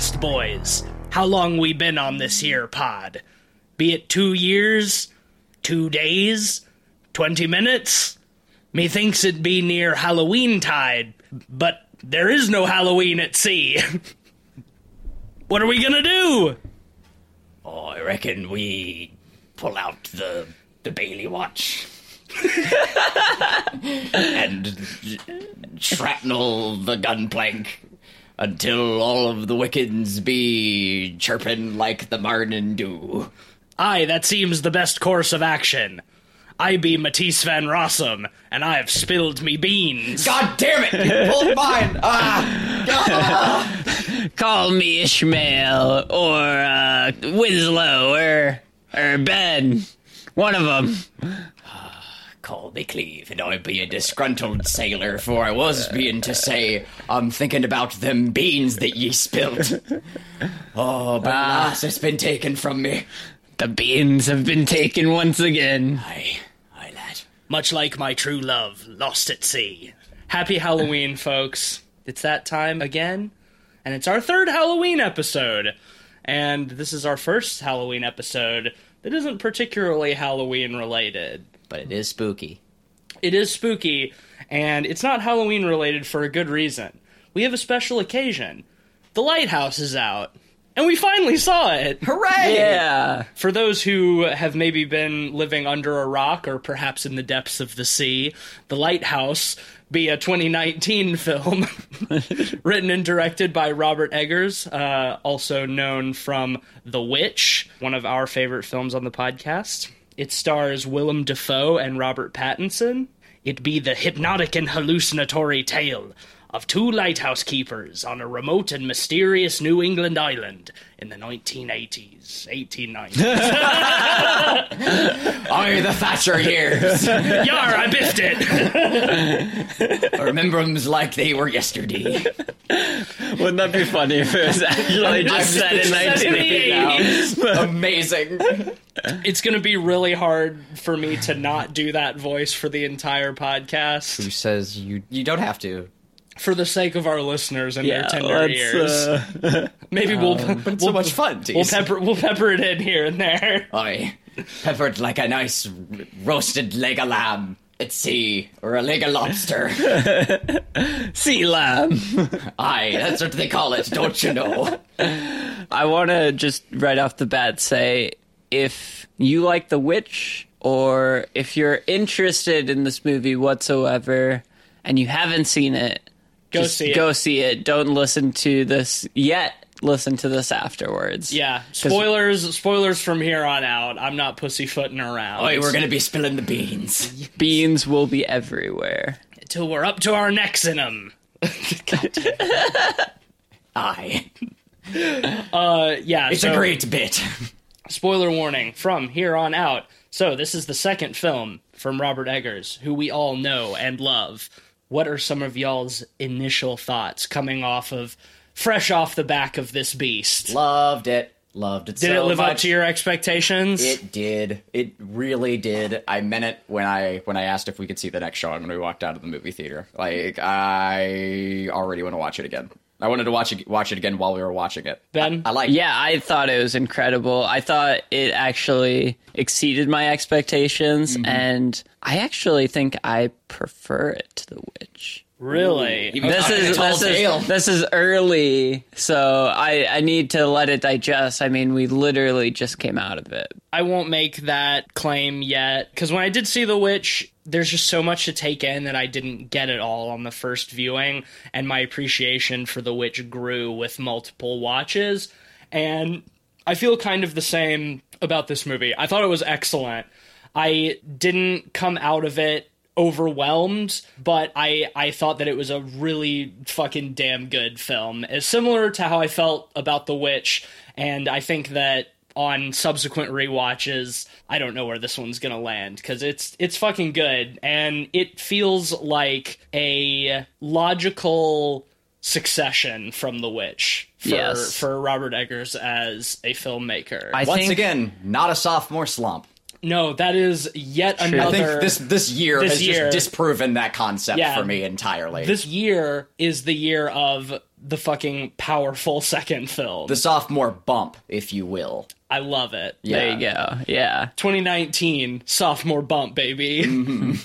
Boys. How long we been on this here pod? Be it two years, two days, twenty minutes? Methinks it be near Halloween tide, but there is no Halloween at sea. what are we gonna do? Oh, I reckon we pull out the the Bailey watch and shrapnel the gunplank until all of the Wiccans be chirping like the marnin do. Aye, that seems the best course of action. I be Matisse Van Rossum, and I have spilled me beans. God damn it! You pulled mine! Ah! Call me Ishmael or uh, Winslow or or Ben. One of them. Call me Cleve, and I'll be a disgruntled sailor, for I was being to say, I'm thinking about them beans that ye spilt. Oh, but alas, it's been taken from me. The beans have been taken once again. Aye, aye, lad. Much like my true love, lost at sea. Happy Halloween, folks. It's that time again, and it's our third Halloween episode. And this is our first Halloween episode that isn't particularly Halloween related. But it is spooky. It is spooky, and it's not Halloween related for a good reason. We have a special occasion. The lighthouse is out, and we finally saw it. Hooray! Yeah. For those who have maybe been living under a rock or perhaps in the depths of the sea, The Lighthouse be a 2019 film written and directed by Robert Eggers, uh, also known from The Witch, one of our favorite films on the podcast. It stars Willem Dafoe and Robert Pattinson. It be the hypnotic and hallucinatory tale of two lighthouse keepers on a remote and mysterious New England island in the 1980s, 1890s. Aye, the Thatcher years. Yar, I biffed it. I remember them like they were yesterday. Wouldn't that be funny if it was actually just set in Set in the 1980 Amazing. It's going to be really hard for me to not do that voice for the entire podcast Who says you you don't have to? For the sake of our listeners and Yeah, their tender ears. uh, Maybe we'll it's we'll, so much fun. we'll pepper we'll pepper it in here and there. Aye, peppered like a nice roasted leg of lamb at sea, or a leg of lobster. sea lamb. Aye, that's what they call it, don't you know? I want to just right off the bat say if you like The Witch or if you're interested in this movie whatsoever and you haven't seen it, Go just see it. Go see it. Don't listen to this yet. Listen to this afterwards. Yeah, spoilers spoilers from here on out. I'm not pussyfooting around. Aye, we're gonna be spilling the beans. Beans will be everywhere. till we're up to our necks in them. I. Uh, yeah, it's so- a great bit. spoiler warning from here on out. So, this is the second film from Robert Eggers, who we all know and love. What are some of y'all's initial thoughts coming off of fresh off the back of this beast? Loved it. Loved it. Did so it live much. up to your expectations? It did. It really did. I meant it when I when I asked if we could see the next showing when we walked out of the movie theater. Like I already want to watch it again. I wanted to watch it watch it again while we were watching it. Ben? I, I like. Yeah, I thought it was incredible. I thought it actually exceeded my expectations, mm-hmm. and I actually think I prefer it to The Witch. really? Even This is this tale. is this is early, so I I need to let it digest. I mean, we literally just came out of it. I won't make that claim yet because when I did see The Witch, there's just so much to take in that I didn't get it all on the first viewing, and my appreciation for The Witch grew with multiple watches. And I feel kind of the same about this movie. I thought it was excellent. I didn't come out of it overwhelmed, but I I thought that it was a really fucking damn good film. It's similar to how I felt about The Witch, and I think that on subsequent rewatches, I don't know where this one's gonna land because it's it's fucking good, and it feels like a logical succession from The Witch for Yes. for Robert Eggers as a filmmaker. I Once think again, not a sophomore slump. no, that is yet True. another. I think this this year This has year- just disproven that concept Yeah. for me entirely. this year is the year of the fucking powerful second film. The sophomore bump, if you will. I love it. There you go. Yeah. 2019 sophomore bump, baby.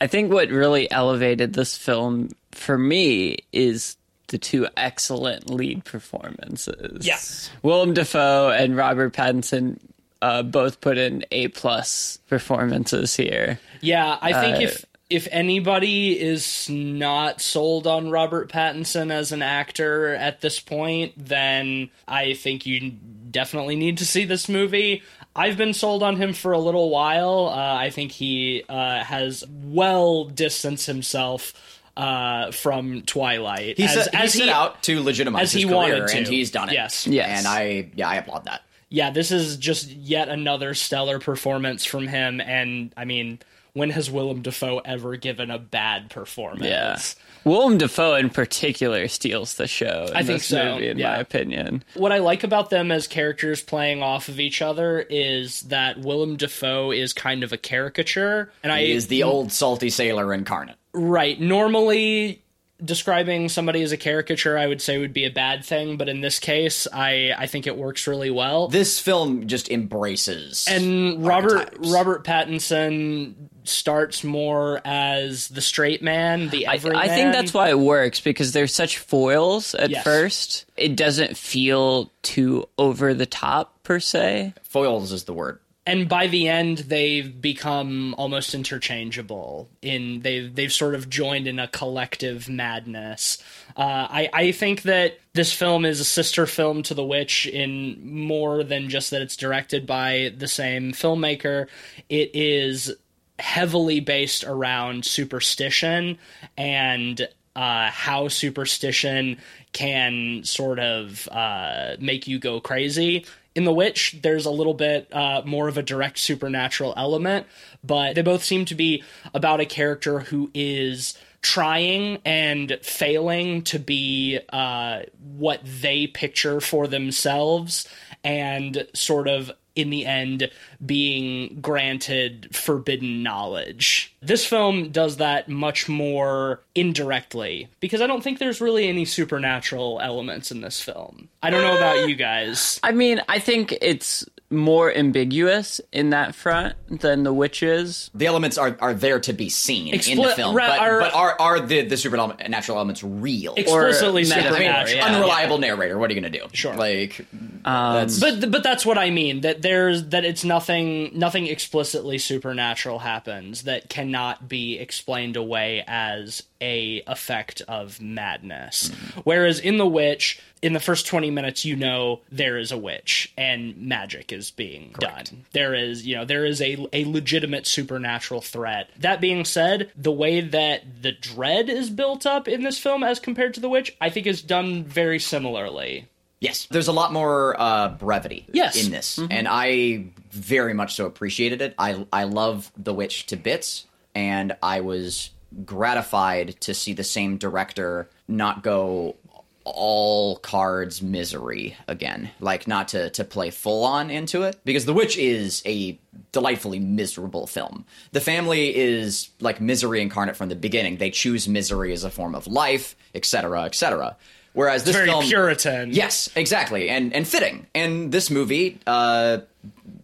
I think what really elevated this film for me is the two excellent lead performances. Yes. Willem Dafoe and Robert Pattinson uh, both put in A plus performances here. Yeah, I think Uh, if if anybody is not sold on Robert Pattinson as an actor at this point, then I think you definitely need to see this movie. I've been sold on him for a little while. Uh, I think he uh, has well distanced himself uh, from Twilight. He as, set, as he set out to legitimize as his he career, wanted to. and he's done it. Yes. Yes. And I, yeah, I applaud that. yeah, this is just yet another stellar performance from him. And I mean, when has Willem Dafoe ever given a bad performance? Yeah. Willem Dafoe in particular steals the show. In I think this so, movie, in yeah. my opinion. What I like about them as characters playing off of each other is that Willem Dafoe is kind of a caricature, and I He is the old salty sailor incarnate. right normally describing somebody as a caricature I would say would be a bad thing, but in this case, I I think it works really well. This film just embraces and Robert archetypes. Robert Pattinson starts more as the straight man, the I, everyman. I think that's why it works because they're such foils at Yes. first. It doesn't feel too over the top per se. foils is the word. And by the end they've become almost interchangeable in they've they've sort of joined in a collective madness uh, I, I think that this film is a sister film to The Witch in more than just that it's directed by the same filmmaker. It is heavily based around superstition and uh, how superstition can sort of uh, make you go crazy. In The Witch, there's a little bit uh, more of a direct supernatural element, but they both seem to be about a character who is trying and failing to be uh, what they picture for themselves and sort of in the end being granted forbidden knowledge. This film does that much more indirectly because I don't think there's really any supernatural elements in this film. I don't know about you guys. I mean, I think it's more ambiguous in that front than The witches. The elements are, are there to be seen in the film, ra- but, are- but are are the the supernatural elements real? Explicitly meta- I mean, supernatural. yeah. unreliable narrator. What are you going to do? Sure. Like, um, that's But but that's what I mean. That there's that it's nothing nothing explicitly supernatural happens that cannot be explained away as a effect of madness. Whereas in The Witch, in the first twenty minutes, you know there is a witch and magic is being done. There is you know there is a a legitimate supernatural threat. That being said, the way that the dread is built up in this film as compared to The Witch, I think is done very similarly. Yes, there's a lot more uh, brevity Yes. in this, and I very much so appreciated it. I I love The Witch to bits, and I was gratified to see the same director not go all cards misery again. Like not to to play full on into it. Because the witch is a delightfully miserable film. The family is like misery incarnate from the beginning. They choose misery as a form of life etc etc whereas this Very film Puritan. Yes, exactly, and and fitting. And this movie, uh,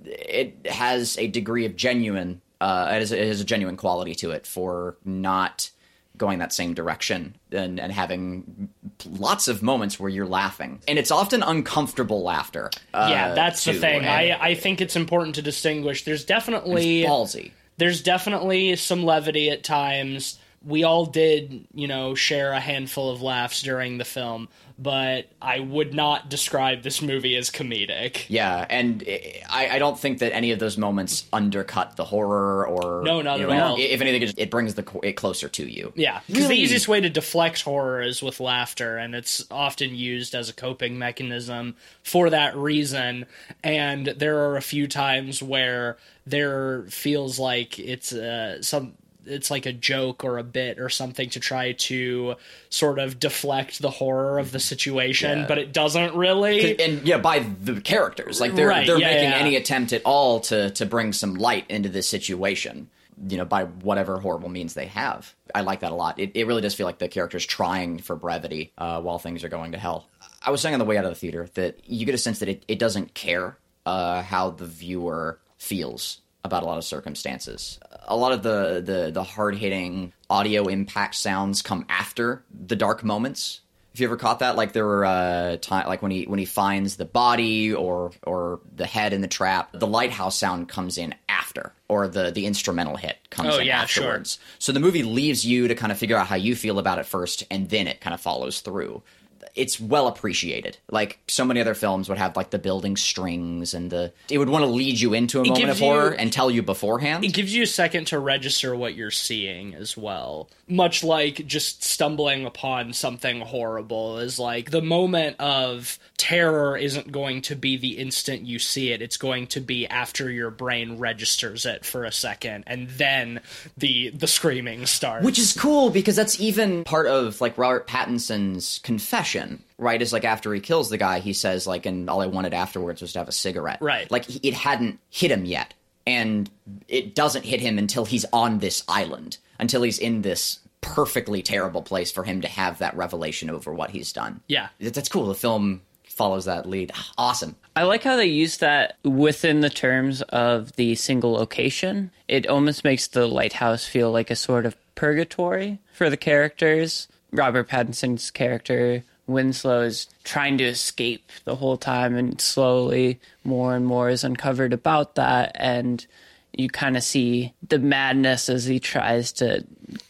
it has a degree of genuine, uh, it has, it has a genuine quality to it for not going that same direction and, and having lots of moments where you're laughing, and it's often uncomfortable laughter. Uh, yeah, that's the thing. and I I think it's important to distinguish. There's definitely ballsy. there's definitely some levity at times. We all did, you know, share a handful of laughs during the film, but I would not describe this movie as comedic. Yeah, and I, I don't think that any of those moments undercut the horror or No, not at all. If anything, it, just, it brings the it closer to you. Yeah, because the easiest way to deflect horror is with laughter, and it's often used as a coping mechanism for that reason. And there are a few times where there feels like it's uh, some. It's like a joke or a bit or something to try to sort of deflect the horror of the situation, Yeah. but it doesn't really. and yeah, by the characters, like they're Right, they're yeah, making yeah. any attempt at all to to bring some light into this situation. you know, by whatever horrible means they have. I like that a lot. It, it really does feel like the character's trying for brevity uh, while things are going to hell. I was saying on the way out of the theater that you get a sense that it, it doesn't care uh, how the viewer feels about a lot of circumstances. A lot of the the, the hard hitting audio impact sounds come after the dark moments. If you ever caught that, like there were uh, time, like when he when he finds the body or or the head in the trap, the lighthouse sound comes in after, or the the instrumental hit comes Oh, in yeah, afterwards. So the movie leaves you to kind of figure out how you feel about it first, and then it kind of follows through it's well appreciated. Like so many other films would have like the building strings and the it would want to lead you into a moment of horror you- and tell you beforehand. It gives you a second to register what you're seeing as well. Much like just stumbling upon something horrible is like the moment of terror isn't going to be the instant you see it. It's going to be after your brain registers it for a second and then the the screaming starts. Which is cool because that's even part of like Robert Pattinson's confession, right? Is like after he kills the guy, he says like, and all I wanted afterwards was to have a cigarette. Right. Like it hadn't hit him yet, and it doesn't hit him until he's on this island, until he's in this perfectly terrible place for him to have that revelation over what he's done. Yeah. That's cool. The film follows that lead. Awesome. I like how they use that within the terms of the single location. It almost makes the lighthouse feel like a sort of purgatory for the characters. Robert Pattinson's character, Winslow, is trying to escape the whole time, and slowly more and more is uncovered about that. And you kind of see the madness as he tries to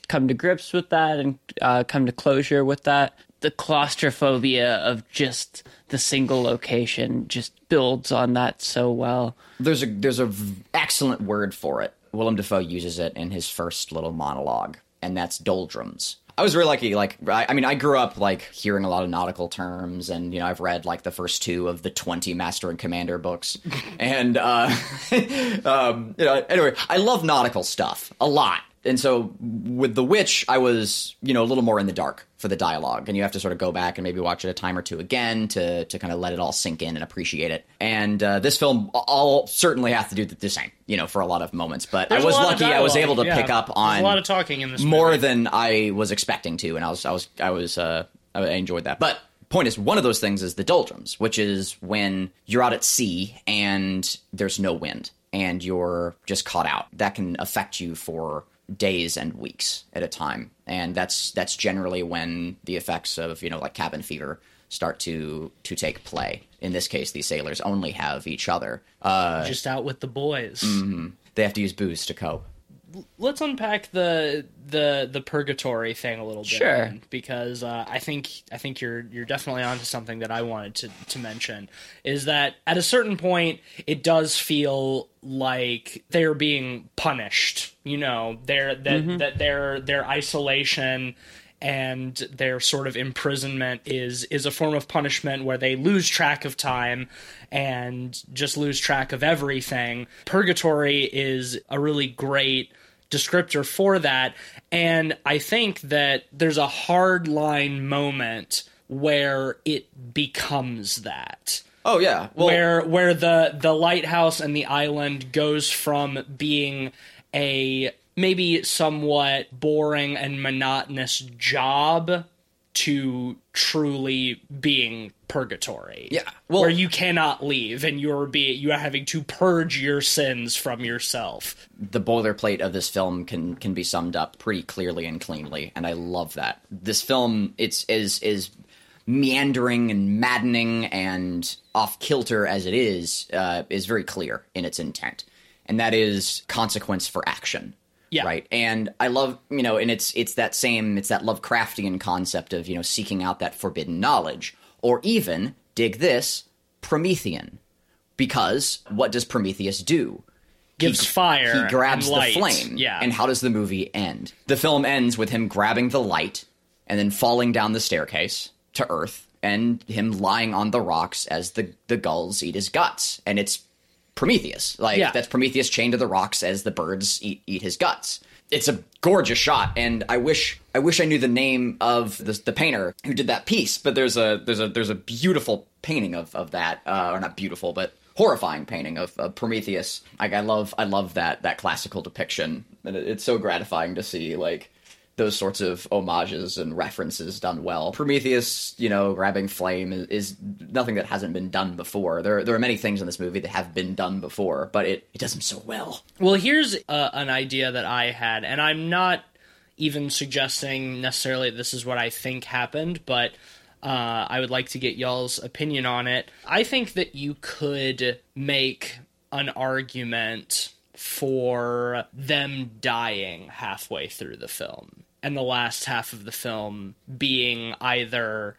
come to grips with that and uh, come to closure with that. The claustrophobia of just the single location just builds on that so well. There's a there's a v- excellent word for it. Willem Dafoe uses it in his first little monologue, and that's doldrums. I was really lucky. Like, I, I mean, I grew up like hearing a lot of nautical terms, and you know, I've read like the first two of the twenty Master and Commander books, and uh, um, you know, anyway, I love nautical stuff a lot. And so with The Witch, I was, you know, a little more in the dark for the dialogue. And you have to sort of go back and maybe watch it a time or two again to, to kind of let it all sink in and appreciate it. And uh, this film, I'll certainly have to do the, the same, you know, for a lot of moments. But There's I was a lot of lucky I was able to yeah. pick up There's on a lot of talking in this more movie. than I was expecting to. And I was, I was, I was, uh, I enjoyed that. But point is, one of those things is the doldrums, which is when you're out at sea and there's no wind and you're just caught out. That can affect you for days and weeks at a time. And that's that's generally when the effects of, you know, like cabin fever start to to take play. In this case, these sailors only have each other. Uh, just out with the boys. they have to use booze to cope. Let's unpack the the the purgatory thing a little bit Sure. then, because uh, I think I think you're you're definitely onto something that I wanted to to mention is that at a certain point it does feel like they're being punished you know they're that that their their isolation and their sort of imprisonment is is a form of punishment where they lose track of time and just lose track of everything. Purgatory is a really great descriptor for that and I think that there's a hard line moment where it becomes that Oh yeah. Well, where where the the lighthouse and the island goes from being a maybe somewhat boring and monotonous job to truly being purgatory. Yeah, well- where you cannot leave and you're be you are having to purge your sins from yourself. the boilerplate of this film can can be summed up pretty clearly and cleanly, and I love that. This film it's is is meandering and maddening and off kilter as it is, uh, is very clear in its intent, and that is consequence for action. Yeah. Right. And I love, you know, and it's it's that same it's that Lovecraftian concept of, you know, seeking out that forbidden knowledge. Or even, dig this, Promethean. Because what does Prometheus do? Gives fire. He grabs the flame. Yeah. And how does the movie end? The film ends with him grabbing the light and then falling down the staircase to Earth and him lying on the rocks as the, the gulls eat his guts. And it's Prometheus. Like, Yeah. that's Prometheus chained to the rocks as the birds eat, eat his guts. It's a gorgeous shot, and I wish I wish I knew the name of the, the painter who did that piece. But there's a there's a there's a beautiful painting of of that, uh, or not beautiful, but horrifying painting of, of Prometheus. Like I love I love that that classical depiction, and it, it's so gratifying to see like those sorts of homages and references done well. Prometheus, you know, grabbing flame is, is, nothing that hasn't been done before. There, there are many things in this movie that have been done before, but it, it does them so well. Well, here's uh, an idea that I had, and I'm not even suggesting necessarily this is what I think happened, but uh, I would like to get y'all's opinion on it. I think that you could make an argument for them dying halfway through the film and the last half of the film being either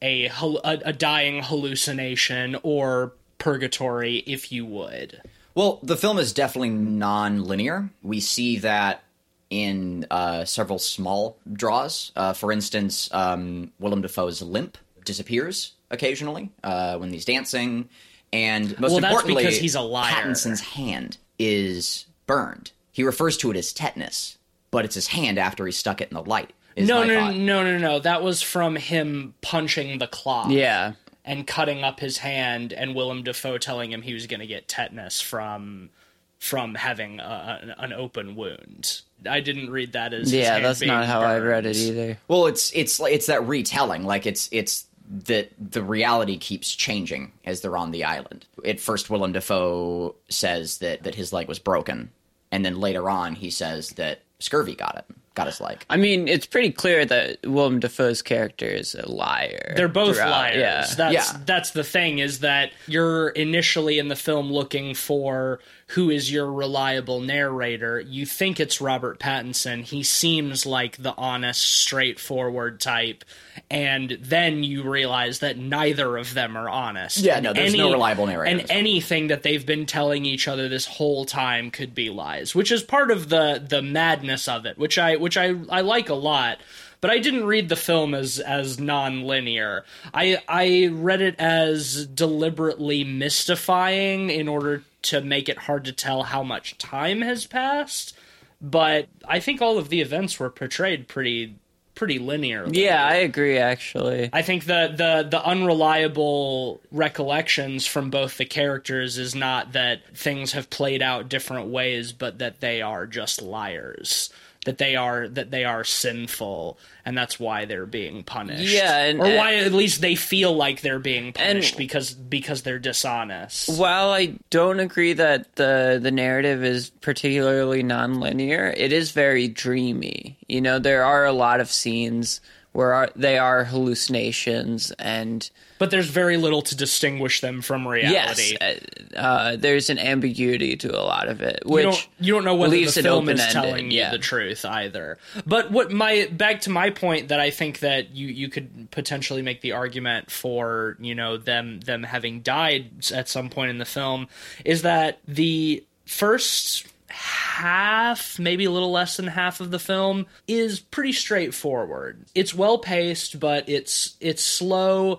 a, a, a dying hallucination or purgatory, if you would. Well, the film is definitely non-linear. We see that in uh, several small draws. Uh, for instance, um, Willem Dafoe's limp disappears occasionally uh, when he's dancing, and most well, importantly, because he's a liar. Pattinson's hand is burned. He refers to it as tetanus, but it's his hand after he stuck it in the light. No, no, no, no, no. That was from him punching the clock. Yeah. And cutting up his hand, and Willem Dafoe telling him he was going to get tetanus from from having a, an open wound. I didn't read that as yeah. That's not how burned. I read it either. Well, it's it's it's that retelling. Like it's it's that the reality keeps changing as they're on the island. At first, Willem Dafoe says that that his leg was broken, and then later on, he says that scurvy got it, got his leg. I mean, it's pretty clear that Willem Dafoe's character is a liar. They're both throughout. liars. Yeah. That's Yeah. that's the thing is that you're initially in the film looking for who is your reliable narrator. You think it's Robert Pattinson. He seems like the honest, straightforward type. And then you realize that neither of them are honest. Yeah, And no, there's no reliable narrator And anything that they've been telling each other this whole time could be lies, which is part of the the madness of it, which I which I I like a lot. But I didn't read the film as as non-linear. I I read it as deliberately mystifying in order to make it hard to tell how much time has passed. But I think all of the events were portrayed pretty pretty linearly. Yeah, I agree. Actually, I think the the the unreliable recollections from both the characters is not that things have played out different ways, but that they are just liars. That they are that they are sinful, and that's why they're being punished. Yeah, and- or why at least they feel like they're being punished because because they're dishonest. while I don't agree that the the narrative is particularly nonlinear, it is very dreamy. You know, there are a lot of scenes where are, they are hallucinations and But there's very little to distinguish them from reality. yes, uh, uh, there's an ambiguity to a lot of it, which you don't, you don't know whether the film is telling you yeah. the truth either. But what my back to my point that I think that you you could potentially make the argument for you know them them having died at some point in the film is that the first half, maybe a little less than half of the film is pretty straightforward. It's well paced, but it's it's slow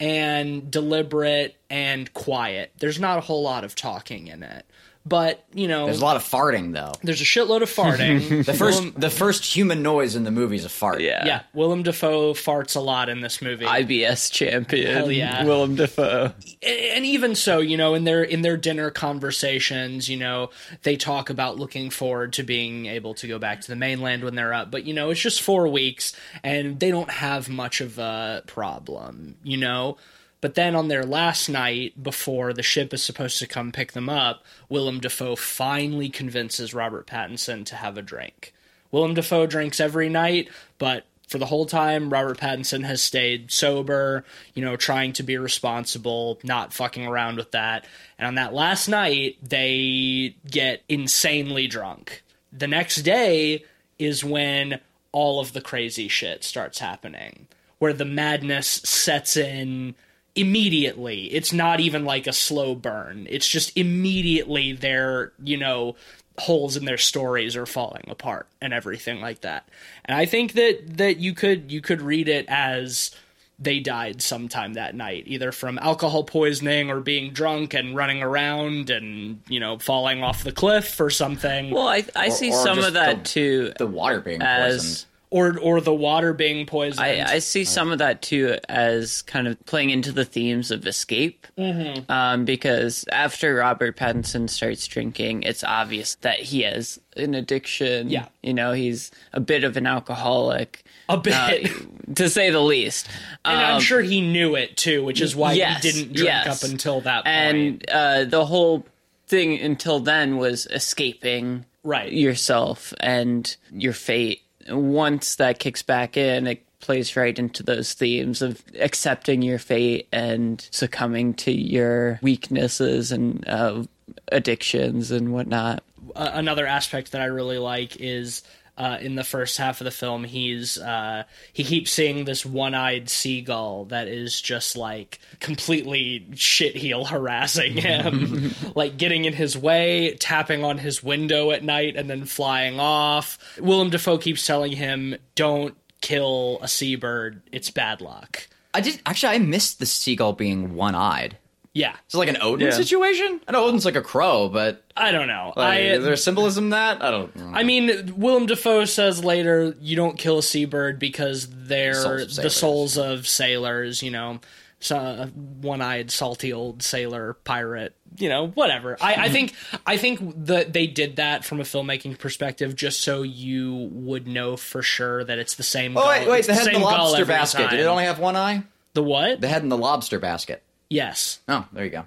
and deliberate and quiet. There's not a whole lot of talking in it. But, you know, There's a lot of farting though. there's a shitload of farting. The first the first human noise in the movie is a fart. yeah, yeah, Willem Dafoe farts a lot in this movie. IBS champion, Hell yeah. Willem Dafoe. and even so, you know, in their in their dinner conversations, you know, they talk about looking forward to being able to go back to the mainland when they're up. But you know, it's just four weeks, and they don't have much of a problem, you know. But then on their last night, before the ship is supposed to come pick them up, Willem Dafoe finally convinces Robert Pattinson to have a drink. Willem Dafoe drinks every night, but for the whole time, Robert Pattinson has stayed sober, you know, trying to be responsible, not fucking around with that. And on that last night, they get insanely drunk. The next day is when all of the crazy shit starts happening, where the madness sets in immediately. It's not even like a slow burn. It's just immediately their, you know, holes in their stories are falling apart and everything like that. And I think that that you could you could read it as they died sometime that night, either from alcohol poisoning or being drunk and running around and, you know, falling off the cliff or something. Well, I I see or some of that the- too The water being as poisoned. Or or the water being poisoned. I, I see some of that too as kind of playing into the themes of escape. Mm-hmm. Um, because after Robert Pattinson starts drinking, it's obvious that he has an addiction. Yeah. You know, he's a bit of an alcoholic. a bit. uh, to say the least. and I'm Um, sure he knew it too, which is why yes, he didn't drink yes. up until that point. and uh, the whole thing until then was escaping Right. yourself and your fate. Once that kicks back in, it plays right into those themes of accepting your fate and succumbing to your weaknesses and uh, addictions and whatnot. another aspect that I really like is uh, in the first half of the film, he's uh, he keeps seeing this one-eyed seagull that is just like completely shitheel harassing him, like getting in his way, tapping on his window at night, and then flying off. Willem Dafoe keeps telling him, "Don't kill a seabird; it's bad luck." I did actually. I missed the seagull being one-eyed. Yeah, Is it like an Odin Yeah. situation? I know Odin's like a crow, but I don't know. like, I, is there symbolism in that? I don't. know. I mean, Willem Dafoe says later you don't kill a seabird because they're Souls the souls of sailors. You know, so, uh, one-eyed, salty old sailor pirate. You know, whatever. I, I think I think that they did that from a filmmaking perspective, just so you would know for sure that it's the same. Oh wait, gull- wait! it's The head in the lobster basket. time. Did it only have one eye? the what? The head in the lobster basket. Yes. Oh, there you go.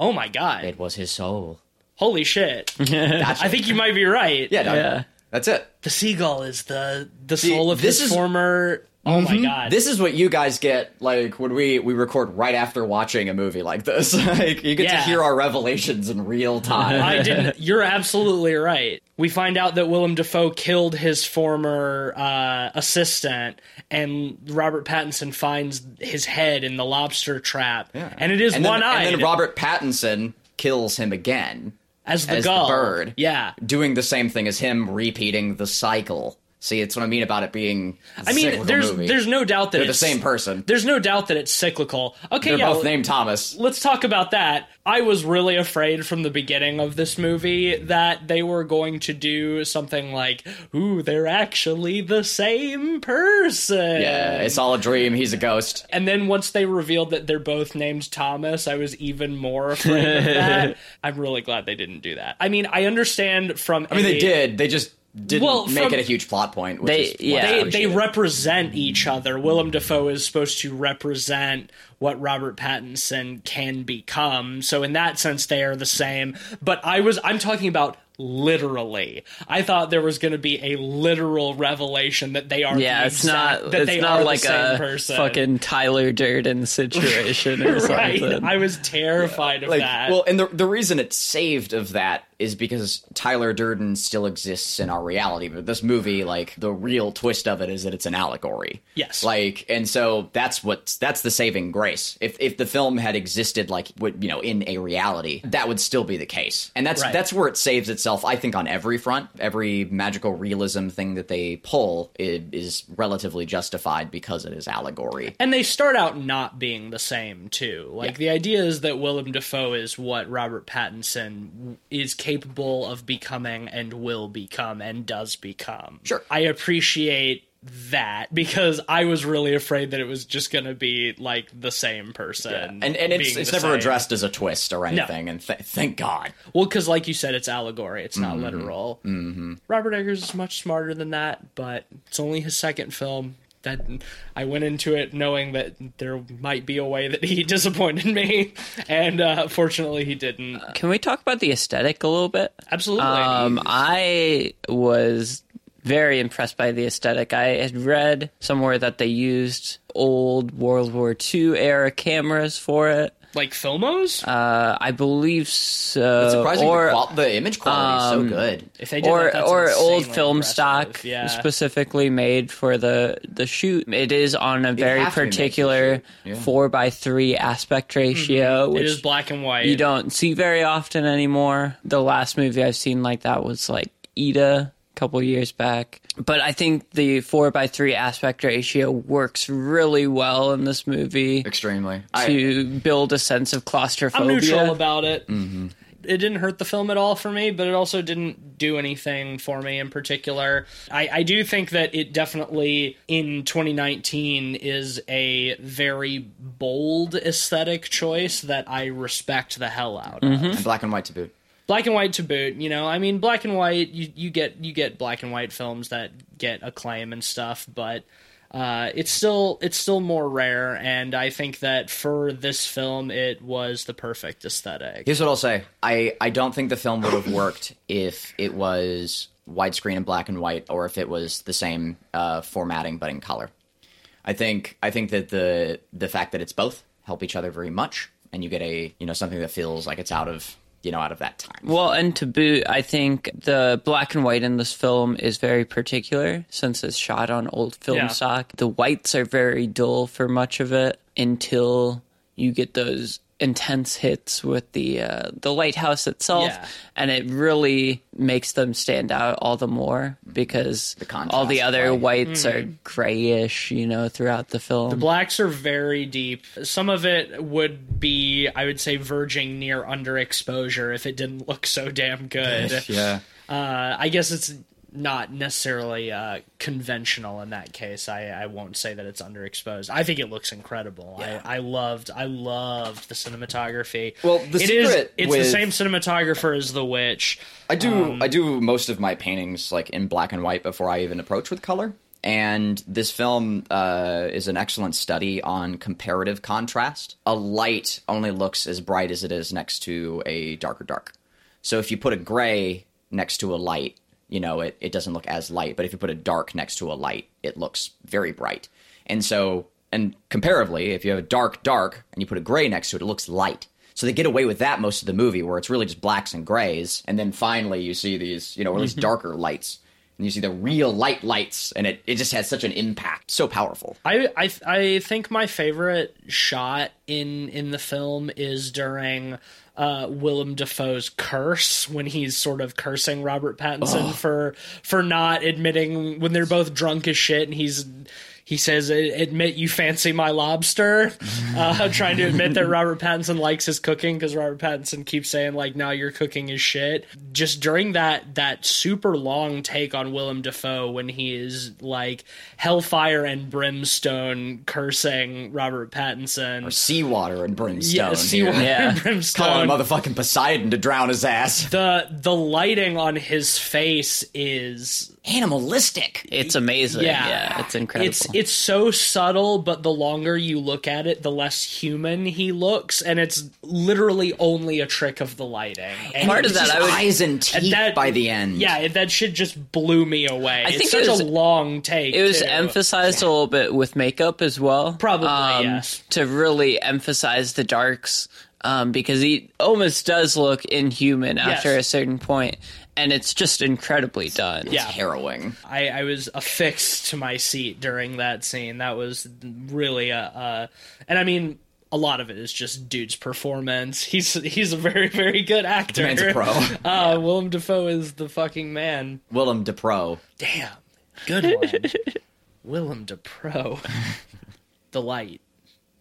Oh my god! It was his soul. Holy shit! I think you might be right. Yeah, no, Yeah. that's it. the seagull is the the soul of this his is- former. Oh my god! This is what you guys get like when we we record right after watching a movie like this. like you get Yeah. to hear our revelations in real time. I didn't. You're absolutely right. We find out that Willem Dafoe killed his former uh, assistant, and Robert Pattinson finds his head in the lobster trap, and it is one eye And then Robert Pattinson kills him again, as the as the bird. Yeah, doing the same thing as him, repeating the cycle. See, it's what I mean about it being. a I mean, there's movie. there's no doubt that They're the same person. There's no doubt that it's cyclical. Okay, They're yeah. both named Thomas. let's talk about that. I was really afraid from the beginning of this movie that they were going to do something like, "Ooh, they're actually the same person." Yeah, it's all a dream. He's a ghost. And then once they revealed that they're both named Thomas, I was even more afraid of that. I'm really glad they didn't do that. I mean, I understand from I mean, they did. They just didn't Well, make it a huge plot point. Which They- is yeah. They they represent each other. Willem Dafoe is supposed to represent what Robert Pattinson can become. So in that sense they are the same. But I was I'm talking about literally. I thought there was going to be a literal revelation that they are Yeah, the it's exact- not. that It's they not are like the same a person. fucking Tyler Durden situation or right. something. I was terrified of like, that. well, and the the reason it's saved of that is because Tyler Durden still exists in our reality. But this movie, like the real twist of it, is that it's an allegory. Yes. Like, and so that's what that's the saving grace. If if the film had existed like what you know in a reality, that would still be the case. And that's Right. that's where it saves itself. I think on every front, every magical realism thing that they pull is relatively justified because it is allegory. And they start out not being the same too. Like the idea is that Willem Dafoe is what Robert Pattinson is capable of becoming and will become and does become. Sure. I appreciate that because I was really afraid that it was just going to be like the same person. And and it's it's never same. addressed as a twist or anything. And th- thank God. Well, because like you said, it's allegory. It's Mm-hmm. not literal. Mm-hmm. Robert Eggers is much smarter than that, but it's only his second film. That I went into it knowing that there might be a way that he disappointed me, and uh, fortunately he didn't. Can we talk about the aesthetic a little bit? Absolutely. Um, I was very impressed by the aesthetic. I had read somewhere that they used old World War II era cameras for it. Like Filmos, Uh, I believe so. Surprising, or the, qual- the image quality is so good. if they did or that, that's or old film impressive. stock yeah. specifically made for the the shoot. It is on a very have to be made for particular yeah. four by three aspect ratio, Mm-hmm. Which is black and white. you don't see very often anymore. The last movie I've seen like that was like Ida a couple years back. But I think the four by three aspect ratio works really well in this movie Extremely. I, to build a sense of claustrophobia. I'm neutral about it. Mm-hmm. it didn't hurt the film at all for me, but it also didn't do anything for me in particular. I, I do think that it definitely in 2019 is a very bold aesthetic choice that I respect the hell out of. Mm-hmm. And black and white to boot. Black and white to boot, you know. I mean, black and white, you, you get you get black and white films that get acclaim and stuff, but uh, it's still it's still more rare. And I think that for this film, it was the perfect aesthetic. Here's what I'll say. I, I don't think the film would have worked if it was widescreen and black and white, or if it was the same uh, formatting but in color. I think I think that the the fact that it's both help each other very much, and you get a you know something that feels like it's out of you know out of that time. Well, and to boot, I think the black and white in this film is very particular since it's shot on old film Yeah. stock. The whites are very dull for much of it until you get those intense hits with the uh, the lighthouse itself, Yeah. and it really makes them stand out all the more because contrast all the other play. whites are grayish, you know, throughout the film. The blacks are very deep. Some of it would be, I would say, verging near underexposure if it didn't look so damn good. yeah. Uh, I guess it's not necessarily uh, conventional in that case. I, I won't say that it's underexposed. I think it looks incredible. I, I loved I loved the cinematography. Well, the It is- it's the same cinematographer as The Witch. I do Um, I do most of my paintings like in black and white before I even approach with color. And this film uh, is an excellent study on comparative contrast. A light only looks as bright as it is next to a darker dark. So if you put a gray next to a light, you know, it, it doesn't look as light. But if you put a dark next to a light, it looks very bright. And so, and comparatively, if you have a dark dark and you put a gray next to it, it looks light. So they get away with that most of the movie, where it's really just blacks and grays, and then finally you see these, you know, or at least mm-hmm. darker lights, and you see the real light lights, and it, it just has such an impact, so powerful. I, I I think my favorite shot in in the film is during uh, Willem Dafoe's curse when he's sort of cursing Robert Pattinson for for not admitting when they're both drunk as shit and he's he says admit you fancy my lobster uh, trying to admit that Robert Pattinson likes his cooking because Robert Pattinson keeps saying like now your cooking is shit just during that that super long take on Willem Dafoe when he is like hellfire and brimstone cursing Robert Pattinson or Seawater and brimstone. yeah, seawater Yeah. and brimstone Calling motherfucking Poseidon to drown his ass. the the lighting on his face is Animalistic. it's amazing. yeah, Yeah, it's incredible. It's it's so subtle, but the longer you look at it, the less human he looks, and it's literally only a trick of the lighting. And Part of that, just- I would- eyes and teeth and that- by the end. Yeah, that shit just blew me away. I it's think such it was- a long take. It was too. emphasized a little bit with makeup as well. Probably, um, yes. To really emphasize the darks, um, because he almost does look inhuman after Yes. a certain point, and it's just incredibly done. Yeah. harrowing. I, I was affixed to my seat during that scene. That was really a, a and I mean a lot of it is just dude's performance. He's he's a very very good actor. man's a pro. Uh, Willem Dafoe is the fucking man. Willem Dafoe. Damn, good one. Willem Dafoe. the light.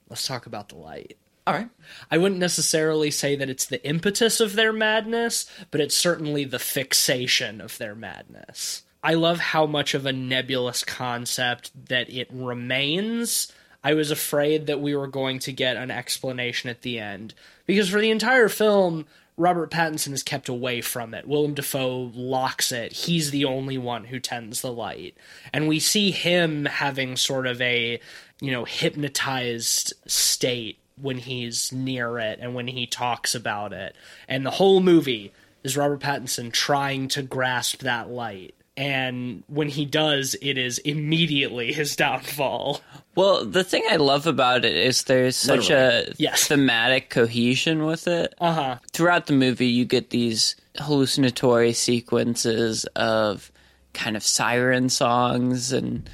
Let's talk about the light. All right. I wouldn't necessarily say that it's the impetus of their madness, but it's certainly the fixation of their madness. I love how much of a nebulous concept that it remains. I was afraid that we were going to get an explanation at the end. Because for the entire film, Robert Pattinson is kept away from it. Willem Dafoe locks it. He's the only one who tends the light. And we see him having sort of a, you know, hypnotized state when he's near it and when he talks about it. And the whole movie is Robert Pattinson trying to grasp that light. And when he does, it is immediately his downfall. Well, the thing I love about it is there's such a Yes. thematic cohesion with it. Uh huh. Throughout the movie, you get these hallucinatory sequences of kind of siren songs and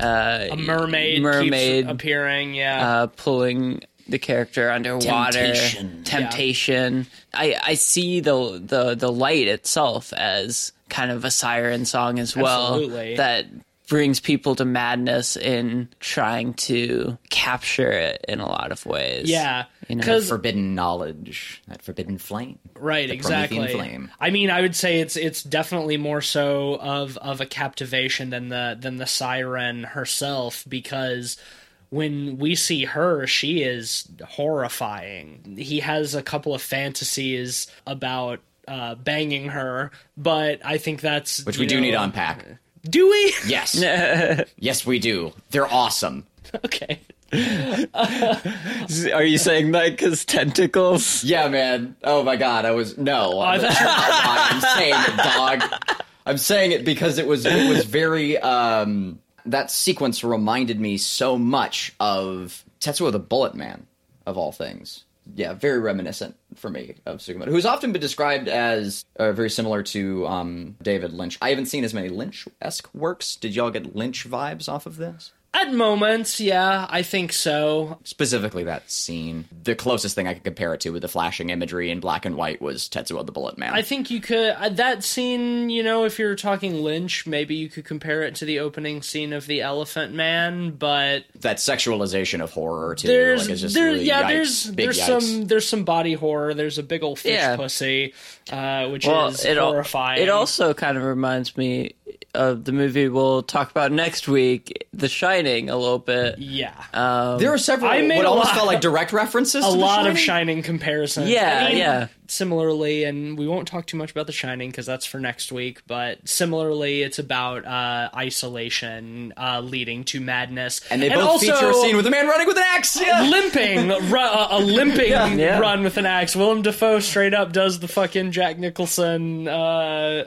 uh, A mermaid, mermaid keeps appearing. Yeah. uh, pulling the character underwater. Temptation. Temptation. I, I see the, the the light itself as kind of a siren song as well. Absolutely. That brings people to madness in trying to capture it in a lot of ways. Yeah, You know, because Forbidden knowledge, that forbidden flame. right, the exactly. Promethean flame. I mean, I would say it's it's definitely more so of of a captivation than the than the siren herself because when we see her, she is horrifying. He has a couple of fantasies about uh, banging her, but I think that's Which you we do need to unpack. Do we? Yes. yes, we do. They're awesome. okay. Are you saying that because tentacles? Yeah, man. Oh my god, I was no. I I'm, I'm saying it, dog. I'm saying it because it was it was very um that sequence reminded me so much of Tetsuo the Bullet Man of all things. Yeah, very reminiscent for me of Tsukamoto, who's often been described as uh, very similar to um, David Lynch. I haven't seen as many Lynch-esque works. Did y'all get Lynch vibes off of this? At moments, yeah, I think so. Specifically, that scene. The closest thing I could compare it to with the flashing imagery in black and white was Tetsuo the Bullet Man. I think you could uh, that scene. You know, if you're talking Lynch, maybe you could compare it to the opening scene of the Elephant Man. But that sexualization of horror too. there's like, it's just there, really yeah, yikes, there's big there's yikes. some there's some body horror. There's a big old fish Yeah. pussy, uh, which Well, is it, al- horrifying. it also kind of reminds me of the movie we'll talk about next week, The Shining, a little bit. yeah. Um, There are several I made what almost lot- felt like direct references. a to The lot of Shining. Shining comparisons. Yeah, I mean, yeah. Similarly, and we won't talk too much about The Shining because that's for next week. But similarly, it's about uh, isolation uh, leading to madness, and they both also, feature a scene with a man running with an axe. Yeah. limping, ru- uh, a limping Yeah. run with an axe. Willem Dafoe straight up does the fucking Jack Nicholson uh,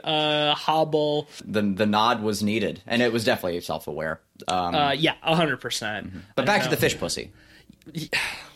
uh, hobble. the the nod was needed, and it was definitely self aware. Um, Uh, yeah, hundred percent. but back to the fish pussy.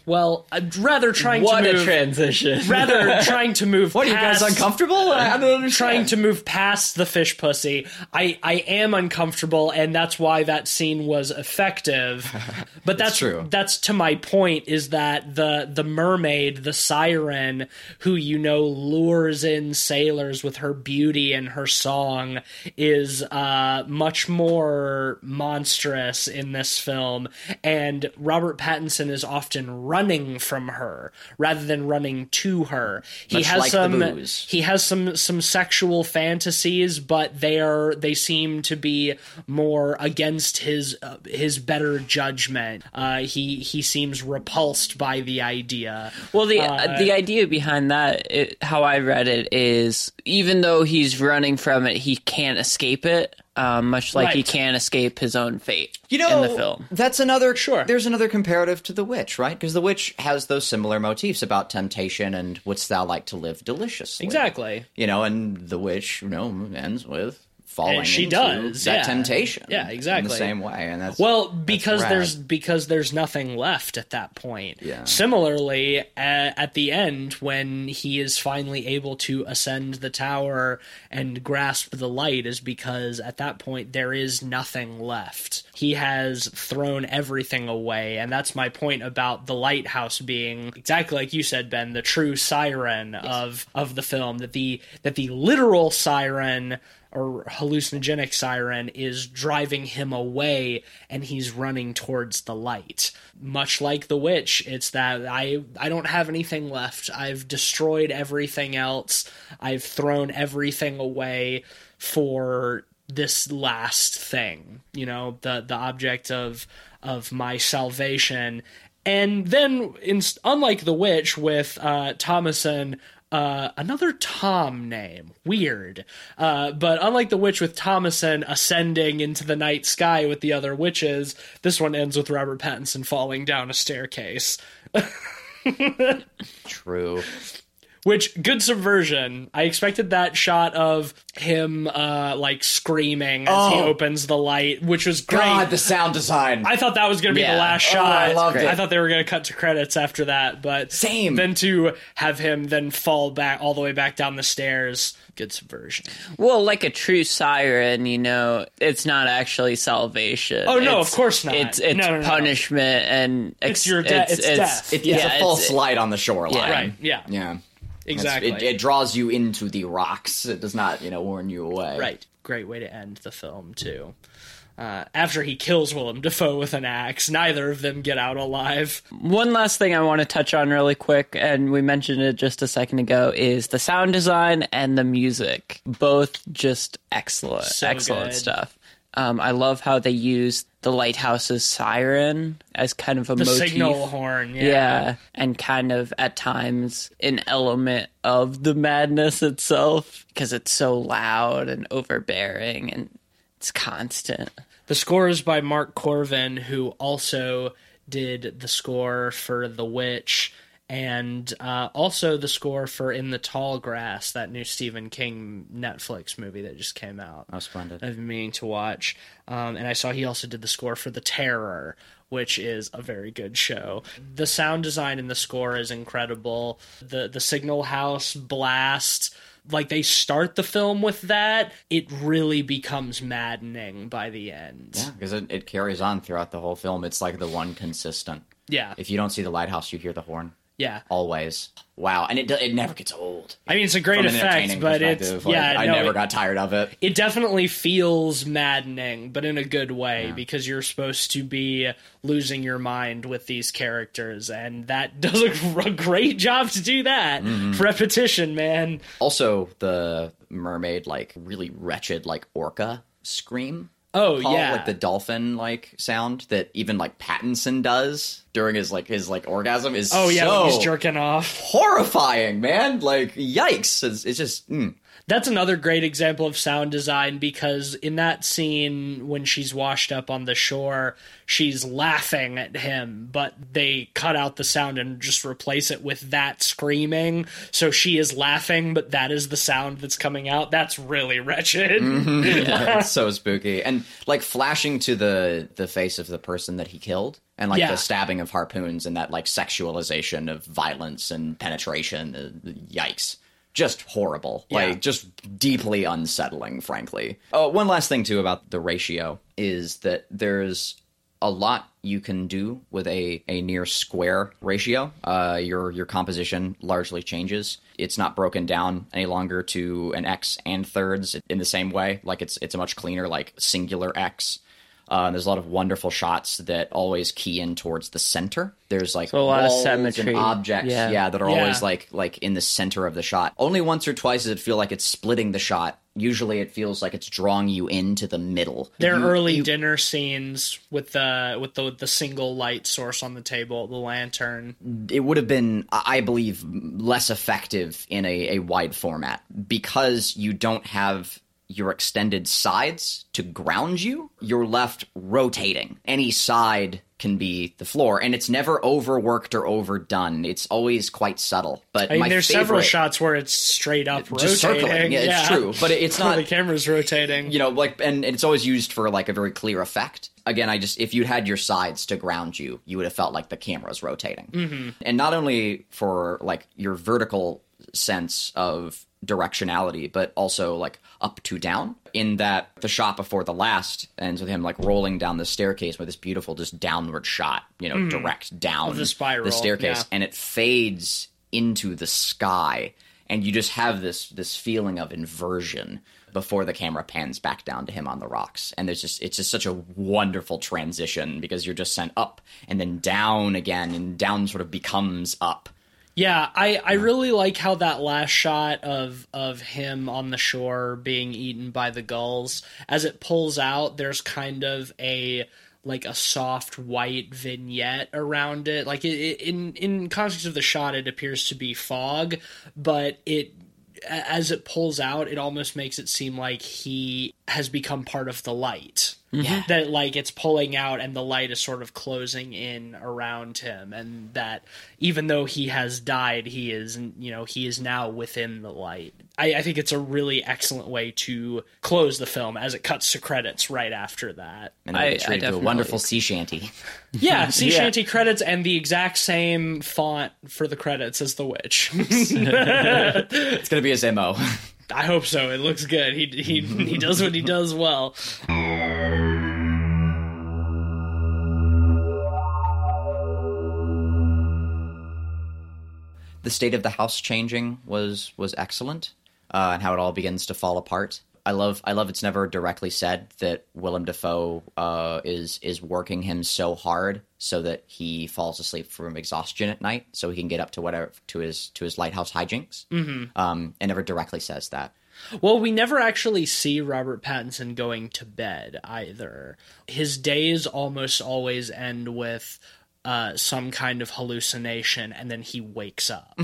Well, I'd rather trying what to a transition. rather trying to move. What are you guys uncomfortable? I don't understand. trying to move past the fish pussy. I I am uncomfortable, and that's why that scene was effective. But that's true. That's to my point is that the the mermaid, the siren, who you know lures in sailors with her beauty and her song, is uh, much more monstrous in this film, and Robert Pattinson is often running from her rather than running to her. He Much has like the some he has some some sexual fantasies, but they are they seem to be more against his uh, his better judgment. Uh, he he seems repulsed by the idea. Well, the Uh, the idea behind that, it, how I read it, is even though he's running from it, he can't escape it. Um, much like he can't escape his own fate You know, in the film. that's another. Sure. There's another comparative to the witch, right? Because the witch has those similar motifs about temptation and wouldst thou like to live deliciously? Exactly. You know, and the witch, you know, ends with falling. And she does, that yeah. temptation. Yeah, exactly. In the same way, and that's Well, because rad. there's because there's nothing left at that point. Yeah. Similarly, at, at the end, when he is finally able to ascend the tower and grasp the light, is because at that point there is nothing left. He has thrown everything away, and that's my point about the lighthouse being exactly like you said, Ben, the true siren of of the film. That the that the literal siren or hallucinogenic siren is driving him away and he's running towards the light. Much like the witch it's that i i don't have anything left. I've destroyed everything else. I've thrown everything away for this last thing you know the the object of of my salvation and then in, unlike the witch with uh Thomasin uh, another Tom name. Weird. Uh, but unlike the witch with Thomasin ascending into the night sky with the other witches, this one ends with Robert Pattinson falling down a staircase. true. Which good subversion. I expected that shot of him uh like screaming as he Oh. opens the light, which was great. God, the sound design. I thought that was going to be Yeah. the last Oh, shot. I loved it. I thought they were going to cut to credits after that, but Same. Then to have him then fall back all the way back down the stairs. Good subversion. Well, like a true siren, you know, it's not actually salvation. Oh, no, It's- of course not. It's it's No, no, no. punishment and It's your de- it's death. It- yeah, it's a false it's- light on the shoreline. Yeah. Right. Yeah. Yeah. Exactly. It, it draws you into the rocks. It does not, you know, warn you away. Right. Great way to end the film too. uh, after he kills Willem Dafoe with an axe. Neither of them get out alive. One last thing I want to touch on really quick, and we mentioned it just a second ago, is the sound design and the music. Both just excellent, So excellent good. stuff. Um, I love how they use the lighthouse's siren as kind of a The motif. signal horn, yeah. yeah, and kind of at times an element of the madness itself because it's so loud and overbearing and it's constant. The score is by Mark Korven, who also did the score for The Witch and uh, also the score for In the Tall Grass, that new Stephen King Netflix movie that just came out. Oh, splendid. I've been meaning to watch. Um, and I saw he also did the score for The Terror, which is a very good show. The sound design and the score is incredible. The the Signal House blast, like they start the film with that, it really becomes maddening by the end. Yeah, because it, it carries on throughout the whole film. It's like the one consistent. Yeah. If you don't see the lighthouse, you hear the horn. Yeah. Always. Wow. And it it never gets old. I mean, it's a great effect, but it's like, yeah, I no, never it, got tired of it. it definitely feels maddening, but in a good way because you're supposed to be losing your mind with these characters, and that does a, a great job to do that. Mm-hmm. Repetition, man. Also, the mermaid, like really wretched, like orca scream. Oh call, yeah, like the dolphin like sound that even like Pattinson does during his like his like orgasm is oh yeah, so he's jerking off. horrifying, man. Like yikes! It's, it's just mm. That's another great example of sound design because in that scene when she's washed up on the shore, she's laughing at him, but they cut out the sound and just replace it with that screaming. So she is laughing, but that is the sound that's coming out. That's really wretched. it's so spooky and like flashing to the the face of the person that he killed and like Yeah. the stabbing of harpoons and that like sexualization of violence and penetration uh, yikes just horrible Yeah. like just deeply unsettling frankly oh one last thing too about the ratio is that there's a lot you can do with a, a near square ratio. Uh, your your composition largely changes. It's not broken down any longer to an x and thirds in the same way. Like it's it's a much cleaner like singular x. Uh, there's a lot of wonderful shots that always key in towards the center. There's like So a lot of walls symmetry. and objects, Yeah. yeah, that are Yeah. always like like in the center of the shot. Only once or twice does it feel like it's splitting the shot. Usually, it feels like it's drawing you into the middle. Their You- early you- dinner scenes with the with the the single light source on the table, the lantern. it would have been, I I believe, less effective in a, a wide format because you don't have your extended sides to ground you. You're left rotating. Any side can be the floor, and it's never overworked or overdone. It's always quite subtle. But I mean, there's several shots where it's straight up Just rotating. circling. Yeah, it's true, but it's not- the camera's rotating. you know like and it's always used for like a very clear effect again i just if you had your sides to ground you you would have felt like the camera's rotating mm-hmm. and not only for like your vertical sense of directionality but also like up to down in that the shot before the last ends with him like rolling down the staircase with this beautiful just downward shot you know hmm. direct down Of the spiral, the staircase yeah. and it fades into the sky and you just have this this feeling of inversion before the camera pans back down to him on the rocks. And there's just it's just such a wonderful transition because you're just sent up and then down again and down sort of becomes up Yeah, I, I really like how that last shot of of him on the shore being eaten by the gulls as it pulls out there's kind of a like a soft white vignette around it. Like it, in in context of the shot it appears to be fog but it as it pulls out it almost makes it seem like he has become part of the light. Mm-hmm. Yeah. that like it's pulling out and the light is sort of closing in around him. And that even though he has died he is you know he is now within the light. I, I think it's a really excellent way to close the film as it cuts to credits right after that. And I- then it's I straight to a wonderful sea shanty. Yeah sea Yeah. shanty credits and the exact same font for the credits as the witch. It's gonna be his mo i hope so. It looks good. He, he, he does what he does well. The state of the house changing was was excellent uh, and how it all begins to fall apart I love I love it's never directly said that Willem Dafoe uh, is is working him so hard so that he falls asleep from exhaustion at night, so he can get up to whatever to his to his lighthouse hijinks. Mm-hmm. Um, it never directly says that. Well, we never actually see Robert Pattinson going to bed either. His days almost always end with uh, some kind of hallucination, and then he wakes up.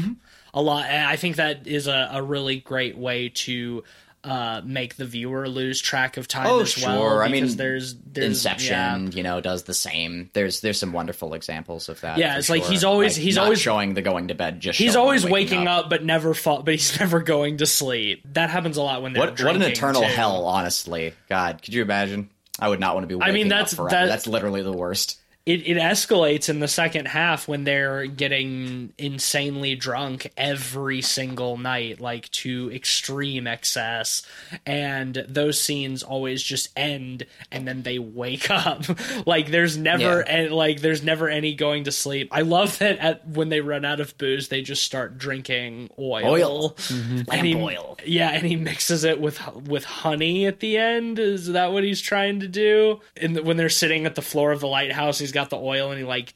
A lot. I think that is a, a really great way to uh, make the viewer lose track of time Oh, as well. sure. I because mean, there's, there's Inception, Yeah. you know, does the same. There's there's some wonderful examples of that. Yeah, it's like he's always- Like, he's always- showing the going to bed. Just He's always the waking up. but never fall. But he's never going to sleep. That happens a lot when they're What what an eternal too. hell, honestly. God, could you imagine? I would not want to be. Waking mean, up that's- forever. that- that's literally the worst. It, it escalates in the second half when they're getting insanely drunk every single night, like to extreme excess. And those scenes always just end and then they wake up. like there's never Yeah. and like there's never any going to sleep. I love that at when they run out of booze, they just start drinking oil. Oil. And mm-hmm. he, Lamp oil. Yeah, and he mixes it with with honey at the end. Is that what he's trying to do? And when they're sitting at the floor of the lighthouse, he's got the oil and he like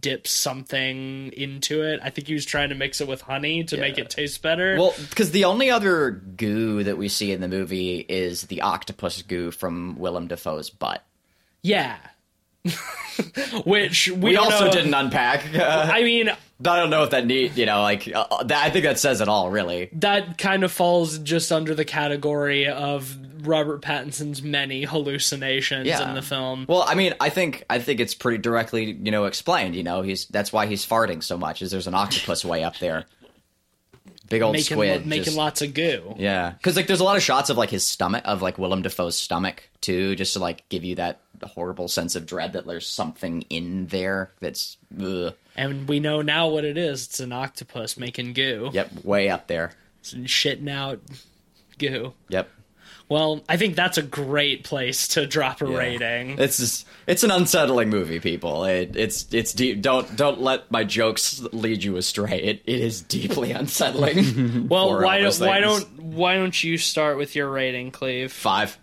dips something into it. I think he was trying to mix it with honey to make it taste better. Well, because the only other goo that we see in the movie is the octopus goo from Willem Dafoe's butt. yeah. Which we, We also know- didn't unpack. Uh, I mean, I don't know if that need, you know, like uh, that, I think that says it all, really. that kind of falls just under the category of Robert Pattinson's many hallucinations Yeah. in the film. Well, I mean, I think I think it's pretty directly, you know, explained. You know, he's that's why he's farting so much. Is there's an octopus way up there, big old making squid, making just- lots of goo. Yeah, because like there's a lot of shots of like his stomach, of like Willem Dafoe's stomach too, just to like give you that horrible sense of dread that there's something in there that's, ugh. And we know now what it is. It's an octopus making goo. yep, way up there. It's shitting out goo. Yep. Well, I think that's a great place to drop a rating. It's just it's an unsettling movie, people. It, it's it's deep. Don't don't let my jokes lead you astray. It it is deeply unsettling. well, why don't why don't why don't you start with your rating, Cleve? five?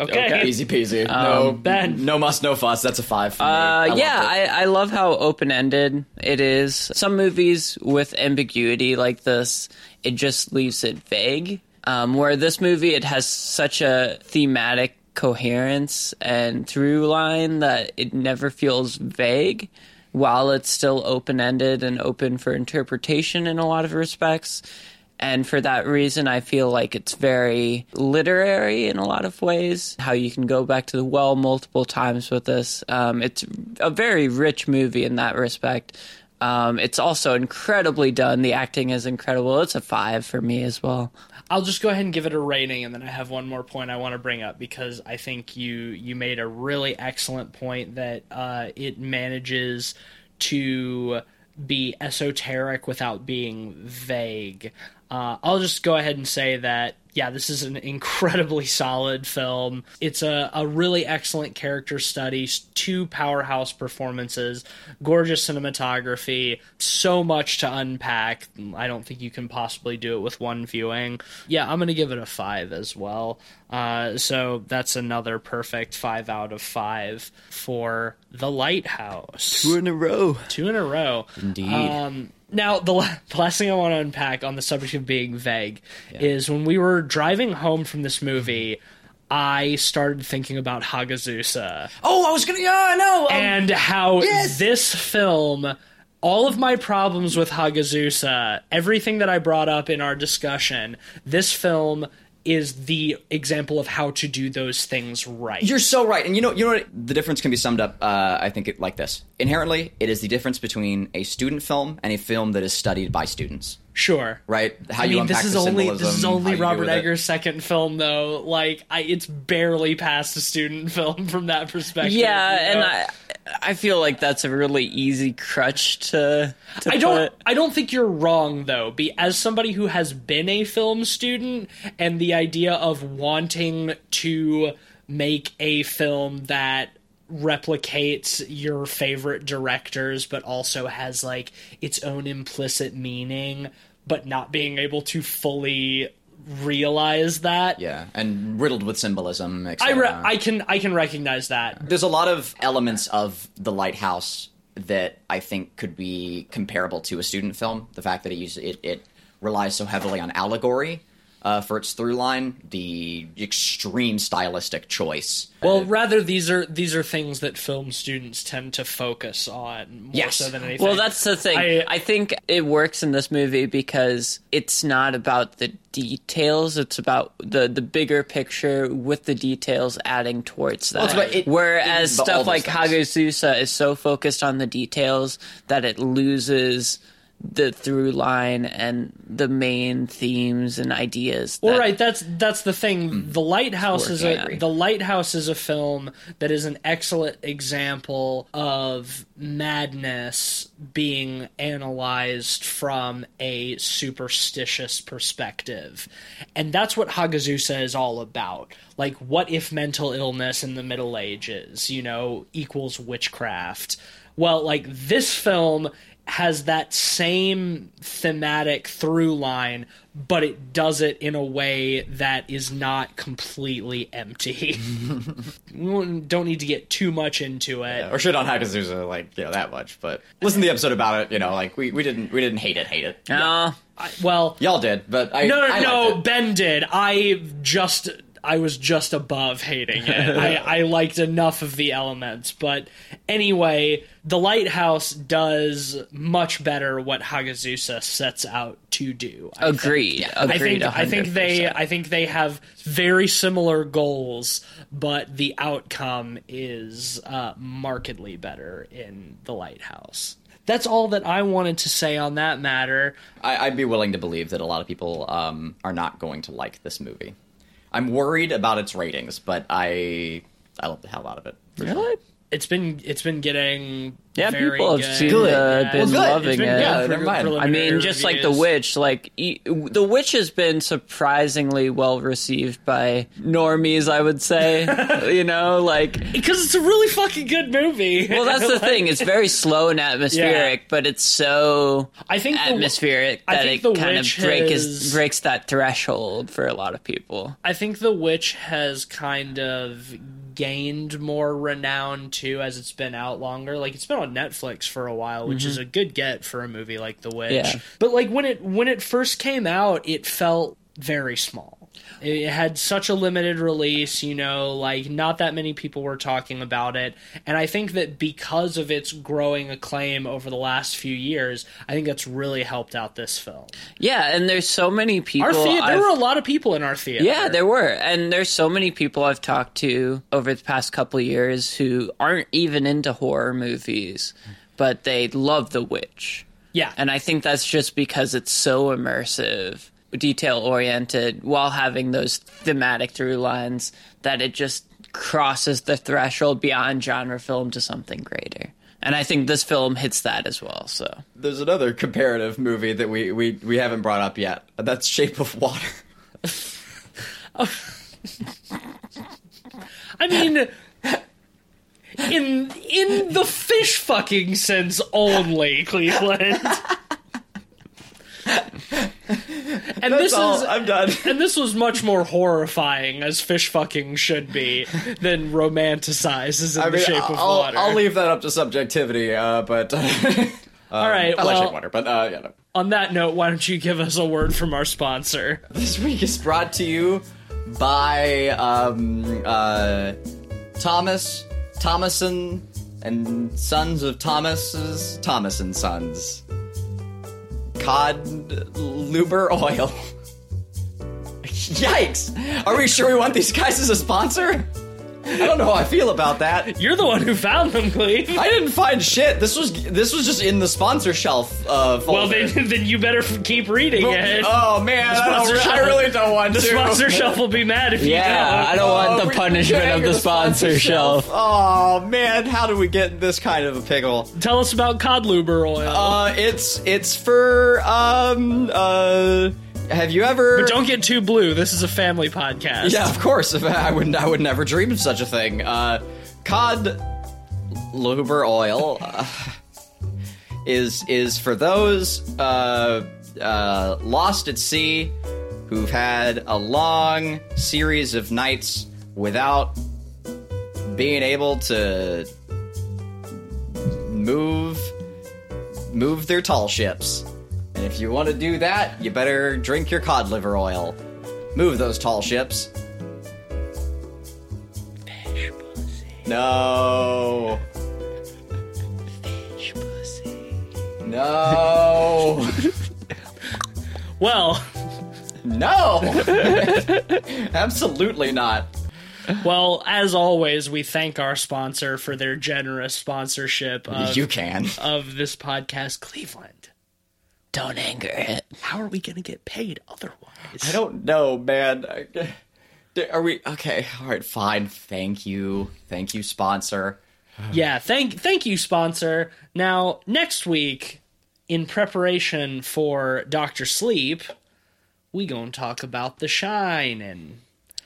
Okay. Easy peasy. no Ben. no muss, no fuss. That's a five. For me. Uh, I yeah, it. I, I love how open ended it is. Some movies with ambiguity like this, it just leaves it vague. Um, where this movie, it has such a thematic coherence and through line that it never feels vague, while it's still open ended and open for interpretation in a lot of respects. And for that reason, I feel like it's very literary in a lot of ways. How you can go back to the well multiple times with this. Um, it's a very rich movie in that respect. Um, it's also incredibly done. The acting is incredible. It's a five for me as well. I'll just go ahead and give it a rating, and then I have one more point I want to bring up because I think you you made a really excellent point that uh, it manages to be esoteric without being vague. Uh, I'll just go ahead and say that yeah, this is an incredibly solid film. It's a, a really excellent character study, two powerhouse performances, gorgeous cinematography, so much to unpack. I don't think you can possibly do it with one viewing. Yeah, I'm going to give it a five as well. Uh, so that's another perfect five out of five for The Lighthouse. Two in a row. Two in a row. Indeed. Um, now, the, the last thing I want to unpack on the subject of being vague is when we were driving home from this movie, I started thinking about Hagazussa oh, I was gonna. Yeah, I know. um, and how yes! this film. All of my problems with Hagazussa, everything that I brought up in our discussion, this film is the example of how to do those things right. You're so right, and you know, you know, what? the difference can be summed up. Uh, I think it, like this: inherently, it is the difference between a student film and a film that is studied by students. Sure. Right? How I you mean, unpack this is the only symbolism, this is only Robert with it. Eggers' second film, though. Like, I, it's barely past a student film from that perspective. Yeah, you and? I I feel like that's a really easy crutch to. to I don't. put. I don't think you're wrong though. Be as somebody who has been a film student, and the idea of wanting to make a film that replicates your favorite directors, but also has like its own implicit meaning, but not being able to fully realize that. Yeah, and riddled with symbolism. I re- I can I can recognize that. There's a lot of elements of the lighthouse that I think could be comparable to a student film. The fact that it uses it, it relies so heavily on allegory uh, for its through line, the extreme stylistic choice. Well, rather these are these are things that film students tend to focus on more Yes. so than anything. Well, that's the thing. I- I, think it works in this movie because it's not about the details; it's about the the bigger picture with the details adding towards that. it's about it- Whereas it- stuff like things. Hagazussa is so focused on the details that it loses the through line and the main themes and ideas. Well, that- right. That's that's the thing. Hmm. the lighthouse is a the lighthouse is a film that is an excellent example of madness being analyzed from a superstitious perspective, and that's what Hagazussa is all about. Like, what if mental illness in the Middle Ages, you know, equals witchcraft? Well, like this film has that same thematic through line, but it does it in a way that is not completely empty. we don't need to get too much into it. or shit on Hagazussa uh, like you know that much, but listen to the episode about it. You know, like we, we didn't we didn't hate it, hate it. No, I- well, Y'all did, but I no, no, I liked no. it. Ben did. I just. I was just above hating it. I, I liked enough of the elements, but anyway, the lighthouse does much better what Hagazussa sets out to do. I think. agreed. I Agreed. think I think they I think they have very similar goals, but the outcome is uh, markedly better in the lighthouse. That's all that I wanted to say on that matter. I, I'd be willing to believe that a lot of people um, are not going to like this movie. I'm worried about its ratings, but I I love the hell out of it. Really? It's been it's been getting Yeah, very people have good. seen, Good. uh, Yeah. been It's good. loving It's been it. Yeah, never mind. I mean, just like the witch, like e- the witch has been surprisingly well received by normies. I would say, you know, like because it's a really fucking good movie. well, that's the Like, thing. It's very slow and atmospheric, but it's so I think the- atmospheric I that think it kind of Witch break has- is, breaks that threshold for a lot of people. I think The Witch has kind of gained more renown too as it's been out longer. Like it's been on Netflix for a while, which is mm-hmm. a good get for a movie like The Witch. Yeah. But like when it when it first came out, it felt very small. It had such a limited release, you know, like not that many people were talking about it. And I think that because of its growing acclaim over the last few years, I think that's really helped out this film. Yeah, and there's so many people. Our theater, there were a lot of people in our theater. Yeah, there were. And there's so many people I've talked to over the past couple of years who aren't even into horror movies, but they love The Witch. Yeah. And I think that's just because it's so immersive, detail oriented, while having those thematic through lines that it just crosses the threshold beyond genre film to something greater. And I think this film hits that as well. So There's another comparative movie that we, we, we haven't brought up yet. That's Shape of Water. I mean, in in the fish fucking sense only, Cleveland. and this is I'm done. and this was much more horrifying as fish fucking should be than romanticizes in I the mean, shape of I'll, water. I'll leave that up to subjectivity, uh, but All right, I like Shape well, Water. But uh, yeah, no. on that note, why don't you give us a word from our sponsor? This week is brought to you by um, uh, Thomas Thomason and Sons of Thomas's Thomas and Sons. Cod Luber Oil. Yikes! Are we sure we want these guys as a sponsor? I don't know how I feel about that. You're the one who found them, Cleve. I didn't find shit. This was this was just in the sponsor shelf uh, Well, then, then you better f- keep reading it. Oh man, I, don't sponsor I really don't want the to. sponsor shelf will be mad if you yeah, I don't. don't Oh, want the punishment of the sponsor shelf. Oh man, how do we get this kind of a pickle? Tell us about cod luber oil. Uh, it's it's for um uh. Have you ever? But don't get too blue. This is a family podcast. Yeah, of course. I would I would never dream of such a thing. Uh, cod luber oil uh, is is for those uh, uh, lost at sea who've had a long series of nights without being able to move move their tall ships. And if you want to do that, you better drink your cod liver oil. Move those tall ships. No. No. Well, No. Absolutely not. well, as always, we thank our sponsor for their generous sponsorship of, you can. of this podcast, Cleveland. Don't anger it. How are we going to get paid otherwise? I don't know, man. Are we okay? All right, fine. Thank you. Thank you, sponsor. Yeah, thank thank you, sponsor. Now, next week, in preparation for Doctor Sleep, we gonna talk about The Shining.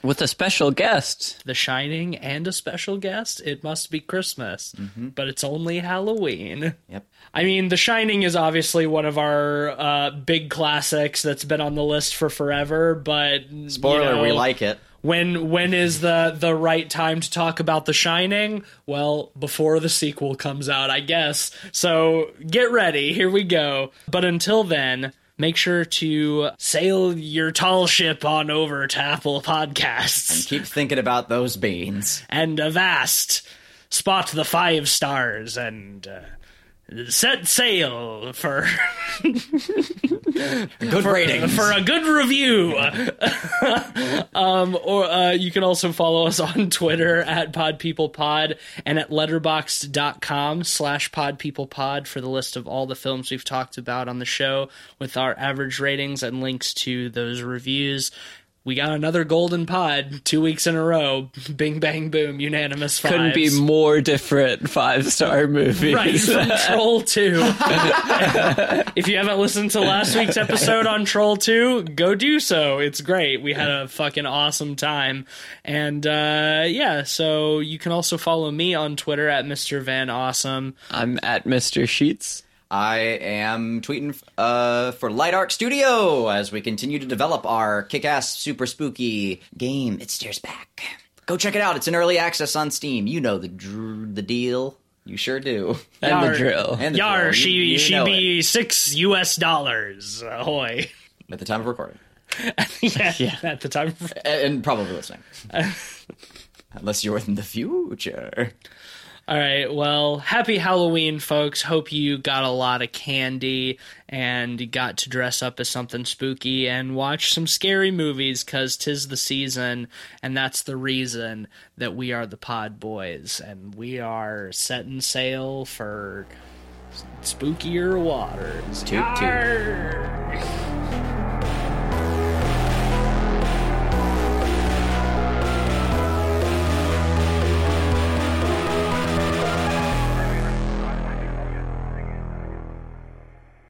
With a special guest. The Shining and a special guest. It must be Christmas, but it's only Halloween. Yep. I mean, The Shining is obviously one of our uh, big classics that's been on the list for forever. But you Spoiler, we like it. when when is the the right time to talk about The Shining? Well, before the sequel comes out, I guess. So get ready. Here we go. But until then, make sure to sail your tall ship on over to Apple Podcasts And Keep thinking about those beans. and avast spot the five stars and. Uh, Set sail for Good ratings. for a good review. um, or uh, you can also follow us on Twitter at podpeoplepod and at letterboxd.com slash podpeoplepod for the list of all the films we've talked about on the show with our average ratings and links to those reviews. We got another golden pod two weeks in a row. Bing, bang, boom, unanimous fives. Couldn't be more different five star movies. Right, from Troll 2. if you haven't listened to last week's episode on Troll 2, go do so. It's great. We had a fucking awesome time. And uh, yeah, so you can also follow me on Twitter at Mr. Van Awesome. I'm at Mr. Sheets. I am tweeting uh, for Light Arc Studio as we continue to develop our kick-ass, super spooky game. It steers back. Go check it out. It's in early access on Steam. You know the dr- the deal. You sure do. And Yar. the drill. And the Yar, drill. she, You- you she know be six US dollars. Ahoy. at the time of recording, yeah, at the time. of... and probably listening, unless you're in the future. All right. Well, happy Halloween, folks. Hope you got a lot of candy and got to dress up as something spooky and watch some scary movies because tis the season. And that's the reason that we are the Pod Boys. And we are setting sail for spookier waters. Toot toot.